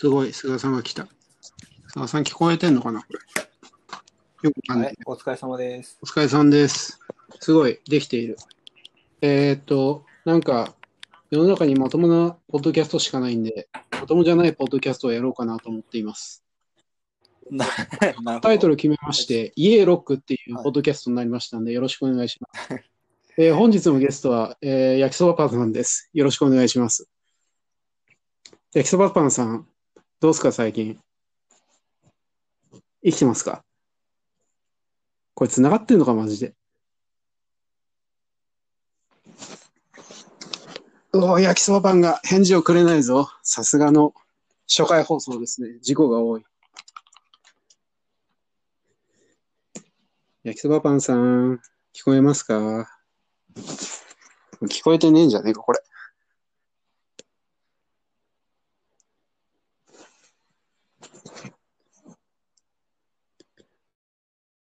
すごい、菅さんが来た。菅さん聞こえてんのかなこれ。よくわかんな。はいい、お疲れ様です。お疲れさんです。すごい、できている。えーっと、なんか、世の中にまともなポッドキャストしかないんで、まともじゃないポッドキャストをやろうかなと思っています。タイトル決めまして、イエーロックっていうポッドキャストになりましたんで、よろしくお願いします。えー本日のゲストは、えー焼きそばパンさんです。よろしくお願いします。焼きそばパンさん、どうすか、最近？生きてますか？これ繋がってんのか、マジで？うお、焼きそばパンが返事をくれないぞ。さすがの初回放送ですね。事故が多い。焼きそばパンさん、聞こえますか？聞こえてねえんじゃねえか、これ。